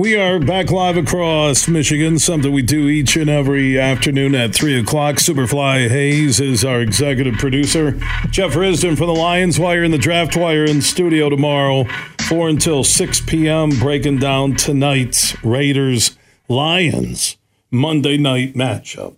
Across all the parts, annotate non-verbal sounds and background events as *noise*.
We are back live across Michigan, something we do each and every afternoon at 3 o'clock. Superfly Hayes is our executive producer. Jeff Risdon from the Lions Wire and the Draft Wire in studio tomorrow, 4 until 6 p.m., breaking down tonight's Raiders Lions Monday night matchup.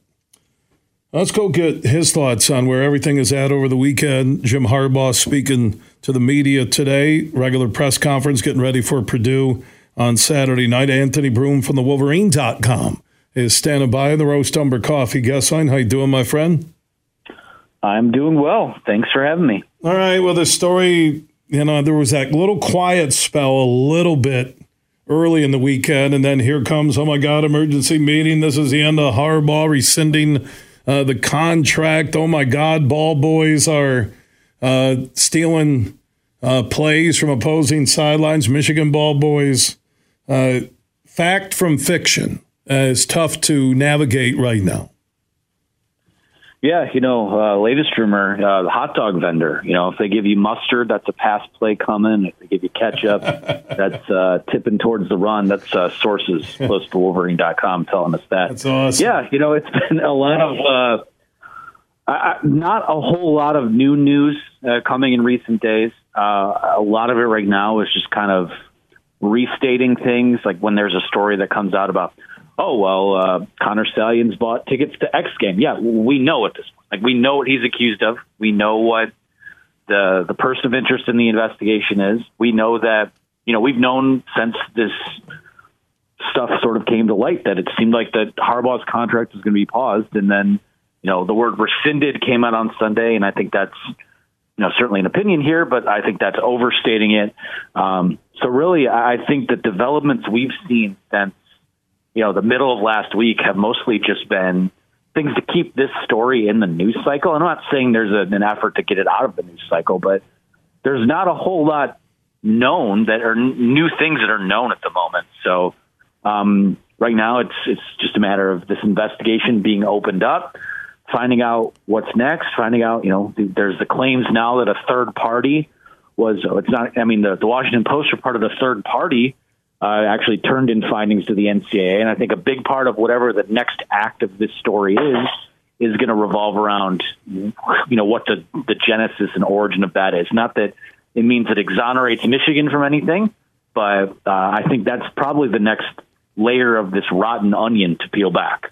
Let's go get his thoughts on where everything is at over the weekend. Jim Harbaugh speaking to the media today, regular press conference, getting ready for Purdue on Saturday night. Anthony Broome from the Wolverine.com is standing by in the Roast Umber Coffee guest line. How you doing, my friend? I'm doing well. Thanks for having me. All right. Well, the story, you know, there was that little quiet spell a little bit early in the weekend, and then here comes, oh my God, emergency meeting. This is the end of Harbaugh rescinding uh, the contract. Oh my God, ball boys are uh, stealing uh, plays from opposing sidelines. Michigan ball boys uh, fact from fiction uh, is tough to navigate right now. Yeah, you know, uh, latest rumor, uh, the hot dog vendor. You know, if they give you mustard, that's a pass play coming. If they give you ketchup, *laughs* that's uh, tipping towards the run. That's uh, sources close to Wolverine.com telling us that. That's awesome. Yeah, you know, it's *laughs* been a lot of, uh, I, not a whole lot of new news uh, coming in recent days. Uh, a lot of it right now is just kind of restating things, like when there's a story that comes out about, oh well, uh, Connor Stalions bought tickets to X game. Yeah, we know at this point. Like we know what he's accused of. We know what the the person of interest in the investigation is. We know that you know we've known since this stuff sort of came to light that it seemed like that Harbaugh's contract was going to be paused, and then you know the word rescinded came out on Sunday, and I think that's you know certainly an opinion here, but I think that's overstating it. Um, so really, I think the developments we've seen since you know the middle of last week have mostly just been things to keep this story in the news cycle. I'm not saying there's a, an effort to get it out of the news cycle, but there's not a whole lot known that are new things that are known at the moment. So um, right now, it's it's just a matter of this investigation being opened up, finding out what's next, finding out you know there's the claims now that a third party was it's not. I mean, the, the Washington Post are part of the third party. Uh, actually turned in findings to the NCAA, and I think a big part of whatever the next act of this story is is going to revolve around, you know, what the the genesis and origin of that is. Not that it means it exonerates Michigan from anything, but uh, I think that's probably the next layer of this rotten onion to peel back.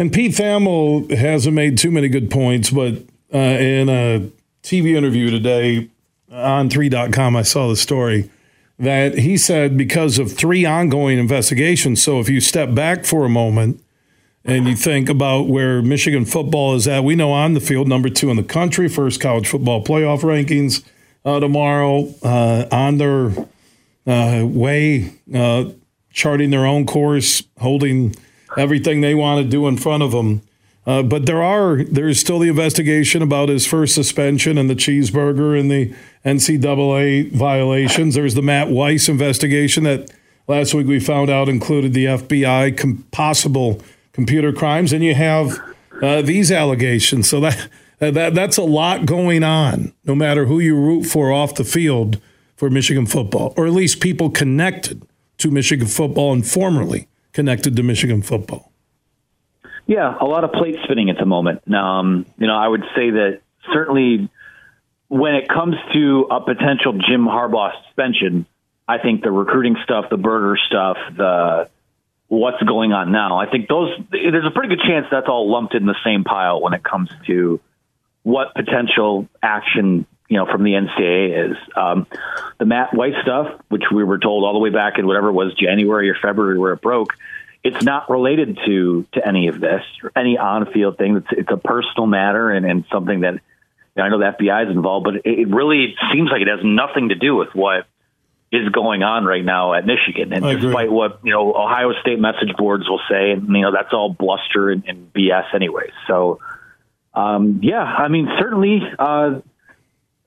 And Pete Thamel hasn't made too many good points, but uh, in a TV interview today, On3.com, I saw the story that he said because of three ongoing investigations. So if you step back for a moment and you think about where Michigan football is at, we know on the field, number two in the country, first college football playoff rankings uh, tomorrow, uh, on their uh, way, uh, charting their own course, holding everything they want to do in front of them. Uh, but there are there's still the investigation about his first suspension and the cheeseburger and the NCAA violations. There's the Matt Weiss investigation that last week we found out included the FBI com- possible computer crimes, and you have uh, these allegations. So that that that's a lot going on. No matter who you root for off the field for Michigan football, or at least people connected to Michigan football and formerly connected to Michigan football. Yeah, a lot of plate spinning at the moment. Um, you know, I would say that certainly when it comes to a potential Jim Harbaugh suspension, I think the recruiting stuff, the burger stuff, the what's going on now, I think those there's a pretty good chance that's all lumped in the same pile when it comes to what potential action you know from the NCAA is. Um, the Matt White stuff, which we were told all the way back in whatever it was January or February where it broke it's not related to to any of this or any on field thing. It's it's a personal matter and, and something that I know the FBI is involved, but it, it really seems like it has nothing to do with what is going on right now at Michigan. And despite what you know Ohio State message boards will say, and you know that's all bluster and, and BS anyway. So um, yeah, I mean certainly uh,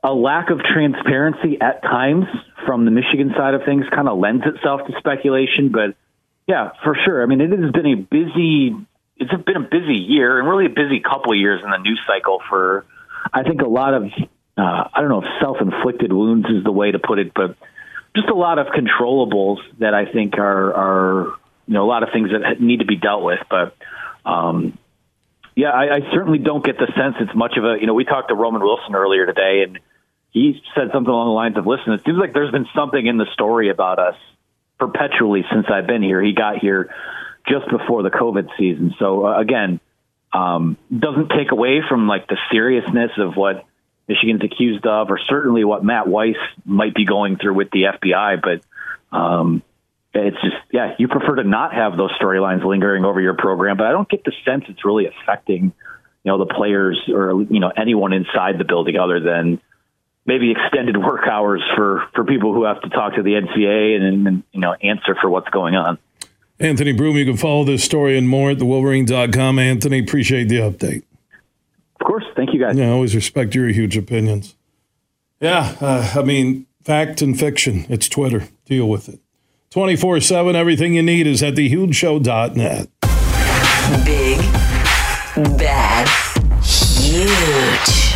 a lack of transparency at times from the Michigan side of things kind of lends itself to speculation, but yeah, for sure. I mean, it has been a busy. It's been a busy year and really a busy couple of years in the news cycle for, I think, a lot of. Uh, I don't know if self-inflicted wounds is the way to put it, but just a lot of controllables that I think are are you know a lot of things that need to be dealt with. But um, yeah, I, I certainly don't get the sense it's much of a you know we talked to Roman Wilson earlier today and he said something along the lines of, "Listen, it seems like there's been something in the story about us perpetually since I've been here. He got here just before the COVID season, so uh, again, um, doesn't take away from like the seriousness of what Michigan's accused of, or certainly what Matt Weiss might be going through with the FBI. But um, it's just, yeah, you prefer to not have those storylines lingering over your program. But I don't get the sense it's really affecting, you know, the players or you know anyone inside the building other than maybe extended work hours for for people who have to talk to the NCAA and, and you know answer for what's going on. Anthony Broome, you can follow this story and more at thewolverine.com. Anthony, appreciate the update. Of course. Thank you, guys. Yeah, I always respect your huge opinions. Yeah, uh, I mean, fact and fiction. It's Twitter. Deal with it. 24 7, everything you need is at thehugeshow.net. Big, bad, huge.